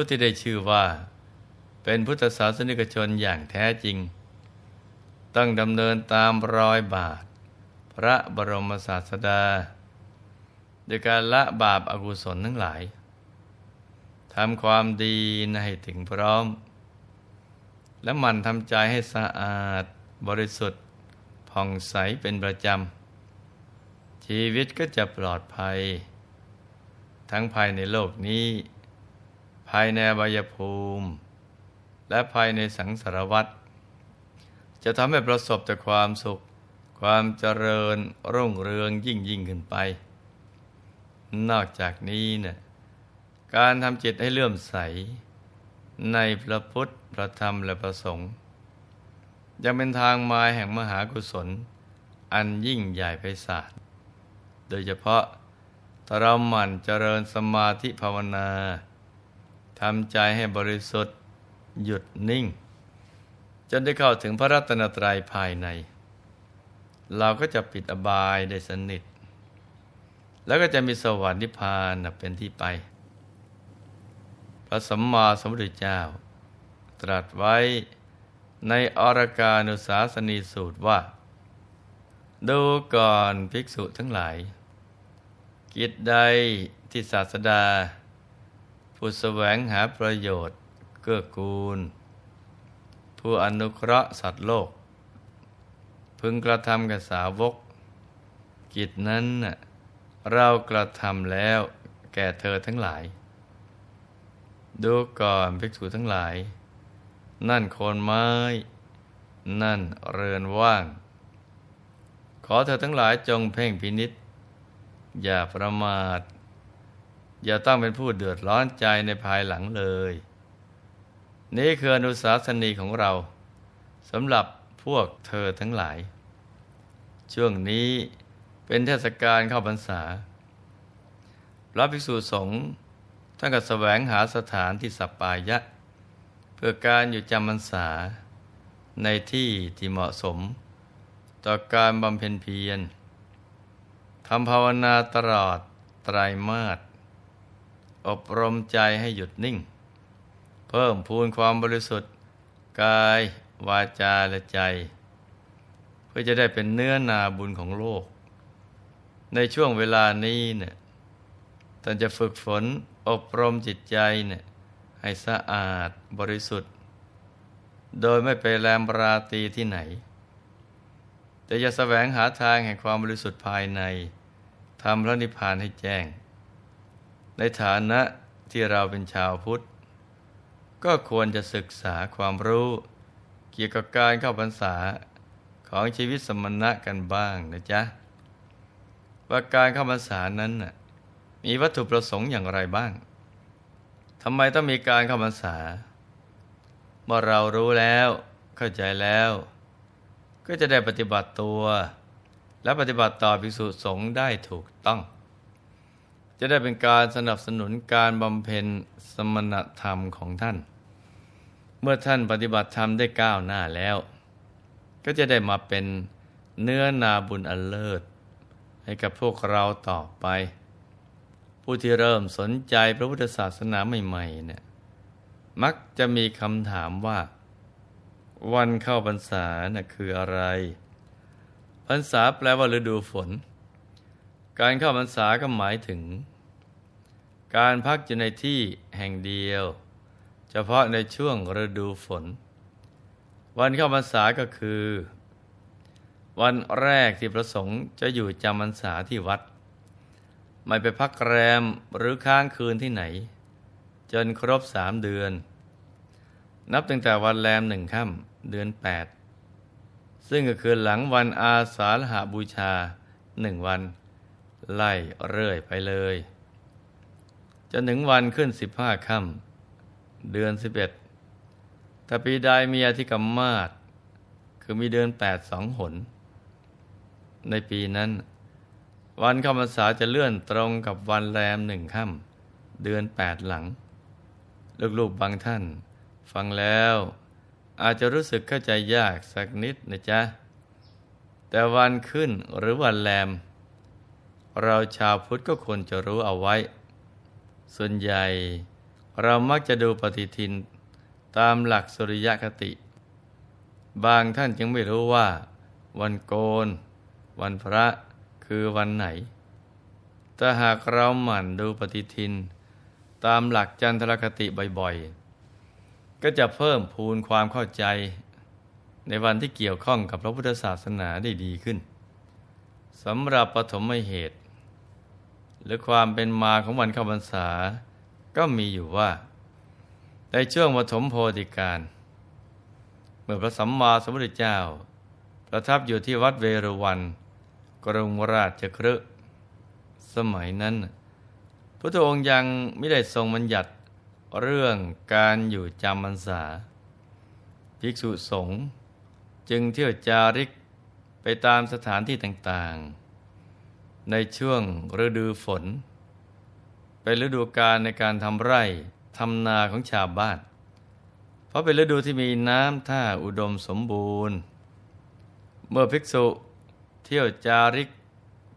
ผู้ที่ได้ชื่อว่า เป็นพุทธศาสนิกชนอย่างแท้จริง ต้องดำเนินตามรอยบาท พระบรมศาสดาโดยการละบาปอากุศลทั้งหลายทำความดีให้ถึงพร้อม และมันทำใจให้สะอาดบริสุทธิ์ผ่องใสเป็นประจำ ชีวิตก็จะปลอดภัย ทั้งภายในโลกนี้ ภายในบายภูมิ และภายในสังสารวัฏจะทำให้ประสบแต่ความสุข ความเจริญรุ่งเรืองยิ่งยิ่งขึ้นไป นอกจากนี้เนะี่ยการทำจิตให้เลื่อมใส ในพระพุทธพระธรรมและพระสงฆ์ยังเป็นทางมาแห่งมหากุศล อันยิ่งใหญ่ไพศาลโดยเฉพาะถ้าเราหมั่นเจริญสมาธิภาวนา ทำใจให้บริสุทธิ์ หยุดนิ่ง จนได้เข้าถึงพระรัตนตรัยภายใน เราก็จะปิดอบายได้สนิท แล้วก็จะมีสวรรค์นิพพานเป็นที่ไป พระสัมมาสัมพุทธเจ้า ตรัสไว้ในอรกานุสาสนีสูตรว่า ดูก่อนภิกษุทั้งหลาย กิจใดที่ศาสดา ผู้แสวงหาประโยชน์ เกื้อกูล ผู้อนุเคราะห์สัตว์โลก พึงกระทำกับสาวก กิจนั้นเรากระทำแล้วแก่เธอทั้งหลาย ดูก่อนภิกษุทั้งหลาย นั่นโคนไม้ นั่นเรือนว่าง ขอเธอทั้งหลายจงเพ่งพินิษอย่าประมาท อย่าต้องเป็นผู้เดือดร้อนใจในภายหลังเลย นี่คืออนุสาสนีของเราสำหรับพวกเธอทั้งหลาย ช่วงนี้เป็นเทศกาลเข้าพรรษา พระภิกษุสงฆ์ท่านก็แสวงหาสถานที่สัปปายะ เพื่อการอยู่จำพรรษา ในที่ที่เหมาะสม ต่อการบำเพ็ญเพียรทำภาวนาตลอดไตรมาส อบรมใจให้หยุดนิ่ง เพิ่มพูนความบริสุทธิ์ กาย วาจาและใจ เพื่อจะได้เป็นเนื้อนาบุญของโลก ในช่วงเวลานี้เนี่ยท่านจะฝึกฝนอบรมจิตใจเนี่ยให้สะอาดบริสุทธิ์ โดยไม่ไปแรมราตีที่ไหน แต่จะแสวงหาทางแห่งความบริสุทธิ์ภายในทำพระนิพพานให้แจ้ง ในฐานะที่เราเป็นชาวพุทธ ก็ควรจะศึกษาความรู้ เกี่ยวกับการเข้าพรรษาของชีวิตสมณะกันบ้างนะจ๊ะ ว่าการเข้าพรรษานั้นมีวัตถุประสงค์อย่างไรบ้างทำไมต้องมีการเข้าพรรษา เมื่อเรารู้แล้วเข้าใจแล้ว ก็จะได้ปฏิบัติตัว และปฏิบัติต่อภิกษุสงฆ์ได้ถูกต้อง จะได้เป็นการสนับสนุนการบำเพ็ญสมณธรรมของท่าน เมื่อท่านปฏิบัติธรรมได้ก้าวหน้าแล้ว ก็จะได้มาเป็นเนื้อนาบุญอันเลิศ ให้กับพวกเราต่อไป ผู้ที่เริ่มสนใจพระพุทธศาสนาใหม่ๆเนี่ยมักจะมีคำถามว่า วันเข้าพรรษาน่ะคืออะไรพรรษาแปลว่าฤดูฝน การเข้าพรรษาก็หมายถึง การพักอยู่ในที่แห่งเดียว เฉพาะในช่วงฤดูฝน วันเข้าพรรษาก็คือ วันแรกที่พระสงฆ์จะอยู่จำพรรษาที่วัด ไม่ไปพักแรมหรือค้างคืนที่ไหน จนครบสามเดือน นับตั้งแต่วันแรมหนึ่งค่ำเดือนแปดซึ่งก็คือหลังวันอาสาฬหาบูชาหนึ่งวัน ไล่เรื่อยไปเลย จนถึงวันขึ้นสิบห้าค่ำเดือนสิบเอ็ดถ้าปีใดมีอธิกรรมมาศคือมีเดือนแปดสองหน ในปีนั้น วันเข้าพรรษาจะเลื่อนตรงกับวันแรมหนึ่งค่ำเดือนแปดหลัง ลูกๆบางท่าน ฟังแล้วอาจจะรู้สึกเข้าใจยากสักนิดนะจ๊ะ แต่วันขึ้นหรือวันแรม เราชาวพุทธก็ควรจะรู้เอาไว้ ส่วนใหญ่เรามักจะดูปฏิทินตามหลักสุริยคติ บางท่านจึงไม่รู้ว่า วันโกน วันพระคือวันไหน แต่หากเราหมั่นดูปฏิทิน ตามหลักจันทรคติบ่อยๆ ก็จะเพิ่มพูนความเข้าใจ ในวันที่เกี่ยวข้องกับพระพุทธศาสนาได้ดีขึ้นสำหรับปฐมเหตุ หรือความเป็นมาของวันเข้าพรรษา ก็มีอยู่ว่า ในช่วงปฐมโพธิการ เมื่อพระสัมมาสัมพุทธเจ้า ประทับอยู่ที่วัดเวรุวัน กรุงราชครึสมัยนั้น พระองค์ยังไม่ได้ทรงบัญญัติเรื่องการอยู่จำพรรษา ภิกษุสงฆ์จึงเที่ยวจาริกไปตามสถานที่ต่างๆ ในช่วงฤดูฝน เป็นฤดูการในการทำไร่ทำนาของชาวบ้าน เพราะเป็นฤดูที่มีน้ำท่าอุดมสมบูรณ์ เมื่อภิกษุเที่ยวจาริก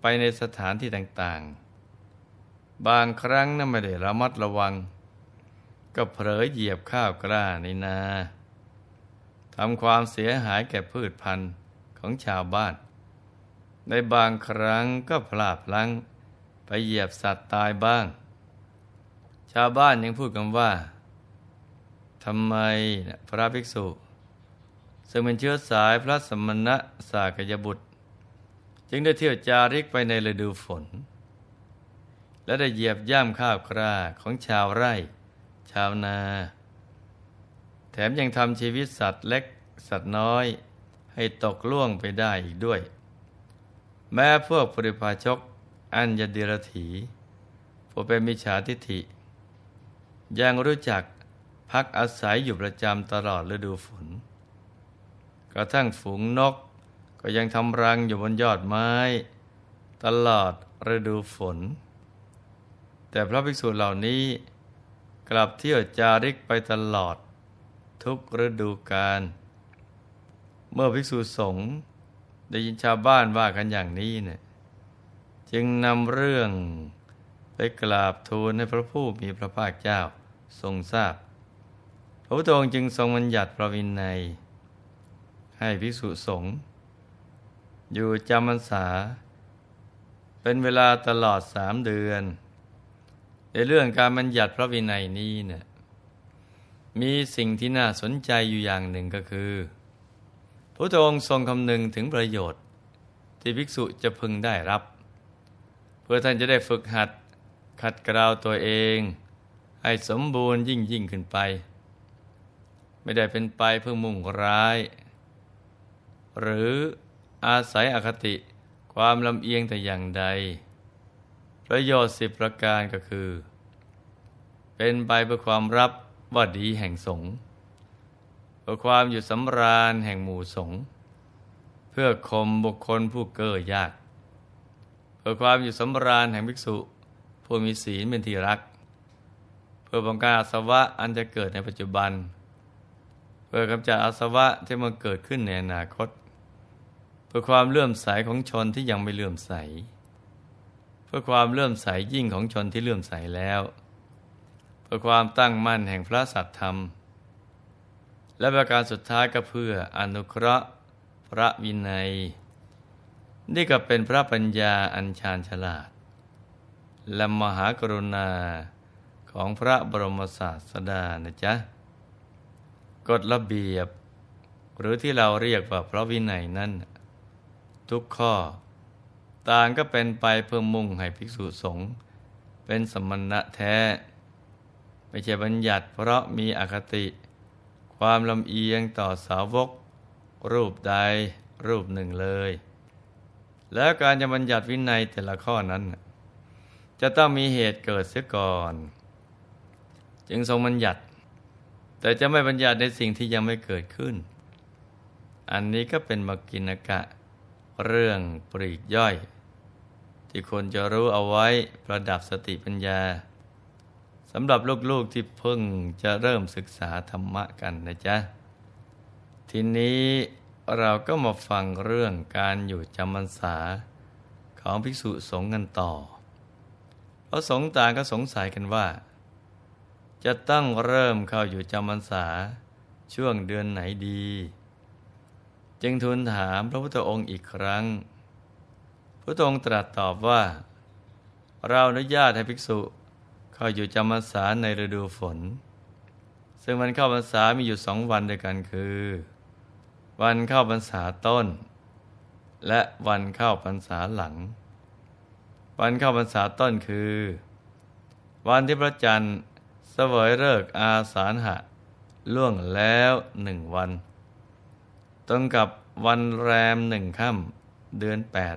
ไปในสถานที่ต่างๆ บางครั้งนั้นไม่ได้ระมัดระวัง ก็เผลอเหยียบข้าวกล้าในนาทำความเสียหายแก่พืชพันธุ์ของชาวบ้าน ในบางครั้งก็พลาดพลั้งไปเหยียบสัตว์ตายบ้าง ชาวบ้านยังพูดกันว่าทำไมพระภิกษุ ซึ่งเป็นเชื้อสายพระสมณะสากยบุตร จึงได้เที่ยวจาริกไปในฤดูฝน และได้เหยียบย่ำข้าวกล้าของชาวไร่ ชาวนา แถมยังทำชีวิตสัตว์เล็กสัตว์น้อย ให้ตกล่วงไปได้อีกด้วย แม้พวกปริพาชก อัญญดิรถีผู้เป็นมิจฉาทิฐิ ยังรู้จักพักอาศัยอยู่ประจำตลอดฤดูฝน กระทั่งฝูงนกก็ยังทำรังอยู่บนยอดไม้ ตลอดฤดูฝน แต่พระภิกษุเหล่านี้กลับเที่ยวจาริกไปตลอดทุกฤดูกาลเมื่อภิกษุสงฆ์ ได้ยินชาวบ้านว่ากันอย่างนี้เนี่ยจึงนำเรื่องไปกราบทูลให้พระผู้มีพระภาคเจ้าทรงทราบ พระพุทธองค์จึงทรงบัญญัติพระวินัย ให้ภิกษุสงฆ์อยู่จำพรรษา เป็นเวลาตลอดสามเดือน ในเรื่องการบัญญัติพระวินัยนี้เนะี่ยมีสิ่งที่น่าสนใจอยู่อย่างหนึ่งก็คือ พระองค์ทรงคำนึงถึงประโยชน์ ที่ภิกษุจะพึงได้รับ เพื่อท่านจะได้ฝึกหัด ขัดเกลาตัวเอง ให้สมบูรณ์ยิ่งยิ่งขึ้นไป ไม่ได้เป็นไปเพื่อมุ่งร้าย หรืออาศัยอคติความลำเอียงแต่อย่างใด ประโยชน์สิบประการก็คือ เป็นไปเพื่อความรับว่าดีแห่งสงฆ์ เพื่อความอยู่สำราญแห่งหมู่สงฆ์เพื่อคมบุคคลผู้เก้อยาก เพื่อความอยู่สำราญแห่งภิกษุ ผู้มีศีลเป็นที่รัก เพื่อป้องกันอาสวะอันจะเกิดในปัจจุบัน เพื่อกำจัดอาสวะที่มันเกิดขึ้นในอนาคต เพื่อความเลื่อมใสของชนที่ยังไม่เลื่อมใส เพื่อความเลื่อมใสยิ่งของชนที่เลื่อมใสแล้ว เพื่อความตั้งมั่นแห่งพระสัตธรรม และประการสุดท้ายก็เพื่ออนุเคราะห์พระวินัย นี่ก็เป็นพระปัญญาอัญชานฉลาด และมหากรุณาของพระบรมศาสดานะจ๊ะกฎระเบียบ หรือที่เราเรียกว่าพระวินัยนั้น ทุกข้อ ต่างก็เป็นไปเพื่อมุ่งให้ภิกษุสงฆ์เป็นสมณะแท้ ไม่ใช่บัญญัติเพราะมีอคติ ความลำเอียงต่อสาวก รูปใดรูปหนึ่งเลย แล้วการจะบัญญัติวินัยแต่ละข้อนั้น จะต้องมีเหตุเกิดเสียก่อน จึงทรงบัญญัติ แต่จะไม่บัญญัติในสิ่งที่ยังไม่เกิดขึ้น อันนี้ก็เป็นมกินกะ เรื่องปรีกย่อย ที่คนจะรู้เอาไว้ประดับสติปัญญา สำหรับลูกๆที่เพิ่งจะเริ่มศึกษาธรรมะกันนะจ๊ะ ทีนี้เราก็มาฟังเรื่องการอยู่จำพรรษาของภิกษุสงฆ์กันต่อ เพราะสงฆ์ต่างก็สงสัยกันว่า จะต้องเริ่มเข้าอยู่จำพรรษาช่วงเดือนไหนดี จึงทูลถามพระพุทธองค์อีกครั้ง พระองค์ตรัสตอบว่า เราอนุญาตให้ภิกษุ เข้าอยู่จำพรรษาในฤดูฝน ซึ่งวันเข้าพรรษามีอยู่สองวันด้วยกันคือ วันเข้าพรรษาต้น และวันเข้าพรรษาหลัง วันเข้าพรรษาต้นคือ วันที่พระจันทร์เสวยเลิกอาสาหะล่วงแล้วหนึ่งวัน ตรงกับวันแรมหนึ่งค่ำเดือนแปด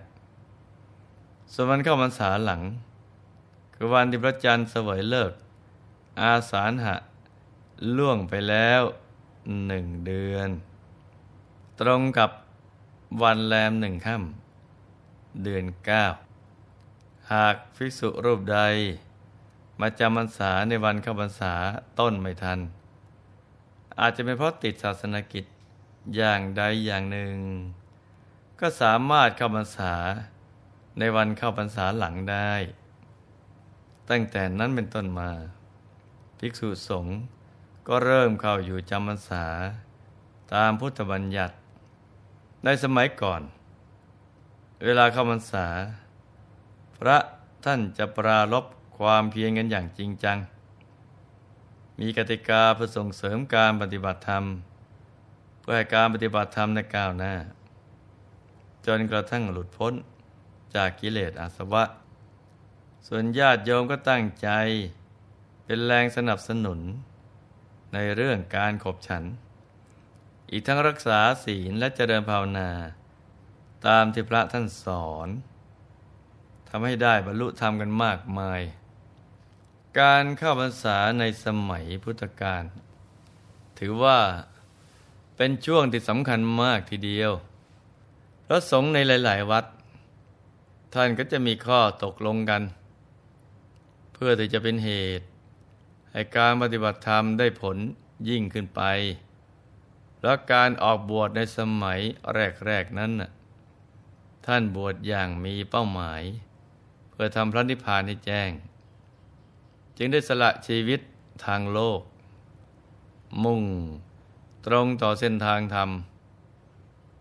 ส่วนวันเข้าพรรษาหลัง คือวันที่พระจันทร์เสวยเลิก อาสาหะ ล่วงไปแล้วหนึ่งเดือน ตรงกับวันแรมหนึ่งค่ำเดือนเก้าหากภิกษุรูปใด มาจำพรรษาในวันเข้าพรรษาต้นไม่ทัน อาจจะเป็นเพราะติดศาสนกิจอย่างใดอย่างหนึ่ง ก็สามารถเข้าพรรษาในวันเข้าพรรษาหลังได้ ตั้งแต่นั้นเป็นต้นมา ภิกษุสงฆ์ก็เริ่มเข้าอยู่จำพรรษา ตามพุทธบัญญัติ ในสมัยก่อน เวลาเข้าพรรษา พระท่านจะปราลบความเพียรกันอย่างจริงจัง มีกติกาเพื่อส่งเสริมการปฏิบัติธรรม เพื่อให้การปฏิบัติธรรมในก้าวหน้า จนกระทั่งหลุดพ้นจากกิเลสอาสวะ ส่วนญาติโยมก็ตั้งใจ เป็นแรงสนับสนุน ในเรื่องการขบฉัน อีกทั้งรักษาศีลและเจริญภาวนา ตามที่พระท่านสอนทำให้ได้บรรลุธรรมกันมากมาย การเข้าพรรษาในสมัยพุทธกาลถือว่าเป็นช่วงที่สำคัญมากทีเดียว พระสงฆ์ในหลาย ๆ วัด ท่านก็จะมีข้อตกลงกัน เพื่อที่จะเป็นเหตุ ให้การปฏิบัติธรรมได้ผลยิ่งขึ้นไป และการออกบวชในสมัยแรก ๆ นั้น ท่านบวชอย่างมีเป้าหมาย เพื่อทำพระนิพพานให้แจ้ง จึงได้สละชีวิตทางโลก มุ่งตรงต่อเส้นทางธรรม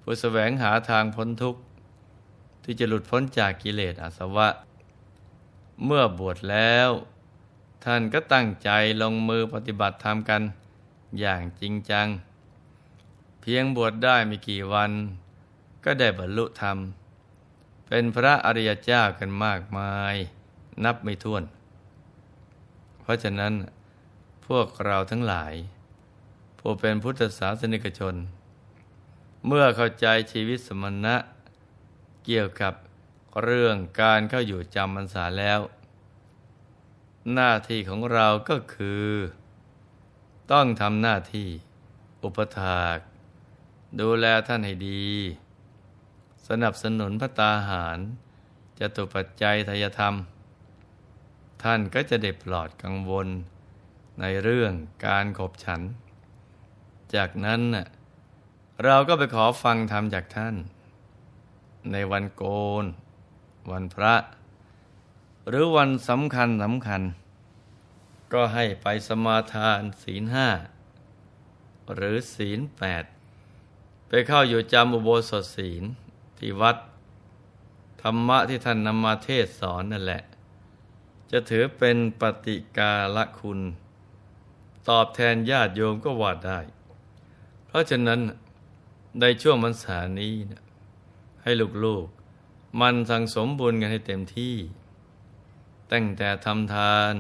เพื่อแสวงหาทางพ้นทุกข์ ที่จะหลุดพ้นจากกิเลสอาสวะ เมื่อบวชแล้ว ท่านก็ตั้งใจลงมือปฏิบัติธรรมกันอย่างจริงจัง เพียงบวชได้ไม่กี่วัน ก็ได้บรรลุธรรม เป็นพระอริยเจ้ากันมากมาย นับไม่ถ้วน เพราะฉะนั้นพวกเราทั้งหลาย ผู้เป็นพุทธศาสนิกชน เมื่อเข้าใจชีวิตสมณะ เกี่ยวกับ เรื่องการเข้าอยู่จำพรรษาแล้ว หน้าที่ของเราก็คือ ต้องทำหน้าที่ อุปถากดูแลท่านให้ดี สนับสนุนพระตาหารจะตุปัจจัยทายธรรม ท่านก็จะได้ปลอดกังวล ในเรื่องการขบฉัน จากนั้นเราก็ไปขอฟังธรรมจากท่าน ในวันโกน วันพระ หรือวันสำคัญสำคัญ ก็ให้ไปสมาทานศีลห้าหรือศีลแปดไปเข้าอยู่จำอุโบสถศีลที่วัด ธรรมะที่ท่านนำมาเทศสอนนั่นแหละ จะถือเป็นปฏิกาละคุณ ตอบแทนญาติโยมก็ว่าได้ เพราะฉะนั้นในช่วงมรรษานี้นะใให้ลูกๆ มันสั่งสมบุญกันให้เต็มที่ ตั้งแต่ทำทาน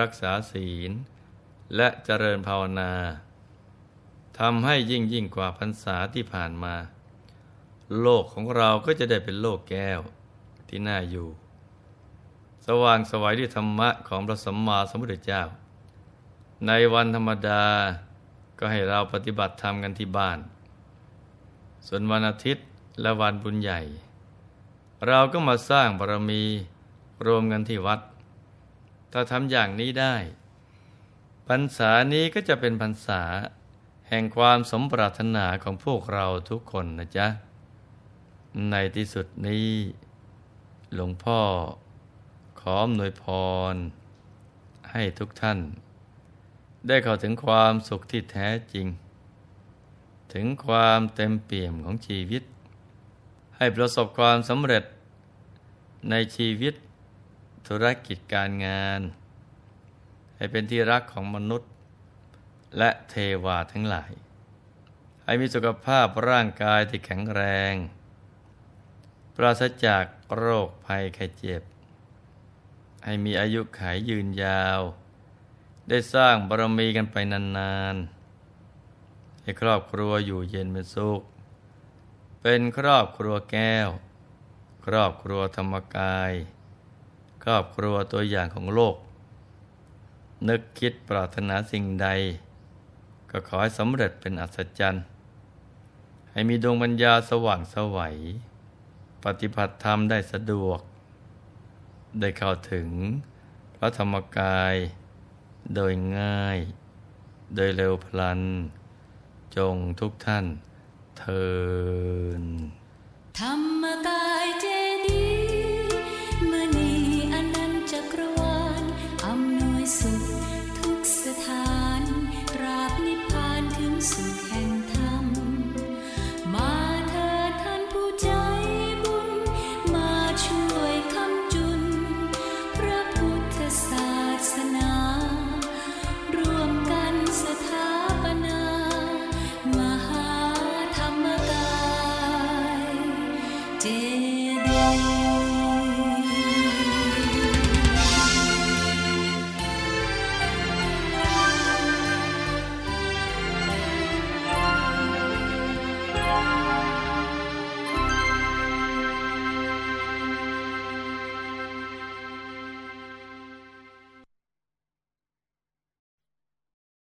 รักษาศีล และเจริญภาวนาทำให้ยิ่งยิ่งกว่าพรรษาที่ผ่านมา โลกของเราก็จะได้เป็นโลกแก้วที่น่าอยู่ สว่างสวัยด้วยธรรมะของพระสัมมาสัมพุทธเจ้า ในวันธรรมดาก็ให้เราปฏิบัติธรรมกันที่บ้าน ส่วนวันอาทิตย์และวันบุญใหญ่ เราก็มาสร้างบารมีรวมกันที่วัด ถ้าทำอย่างนี้ได้พรรษานี้ก็จะเป็นพรรษาแห่งความสมปรารถนาของพวกเราทุกคนนะจ๊ะ ในที่สุดนี้ หลวงพ่อขออำนวยพร ให้ทุกท่าน ได้เข้าถึงความสุขที่แท้จริง ถึงความเต็มเปี่ยมของชีวิต ให้ประสบความสำเร็จในชีวิตธุรกิจการงาน ให้เป็นที่รักของมนุษย์ และเทวาทั้งหลาย ให้มีสุขภาพร่างกายที่แข็งแรง ปราศจากโรคภัยไข้เจ็บ ให้มีอายุขัยยืนยาว ได้สร้างบารมีกันไปนานๆ ให้ครอบครัวอยู่เย็นเป็นสุข เป็นครอบครัวแก้ว ครอบครัวธรรมกาย ครอบครัวตัวอย่างของโลก นึกคิดปรารถนาสิ่งใด ก็ขอให้สำเร็จเป็นอัศจรรย์ ให้มีดวงปัญญาสว่างสวัย ปฏิบัติธรรมได้สะดวก ได้เข้าถึงพระธรรมกาย โดยง่าย โดยเร็วพลัน จงทุกท่าน เทินธรรมกายเจ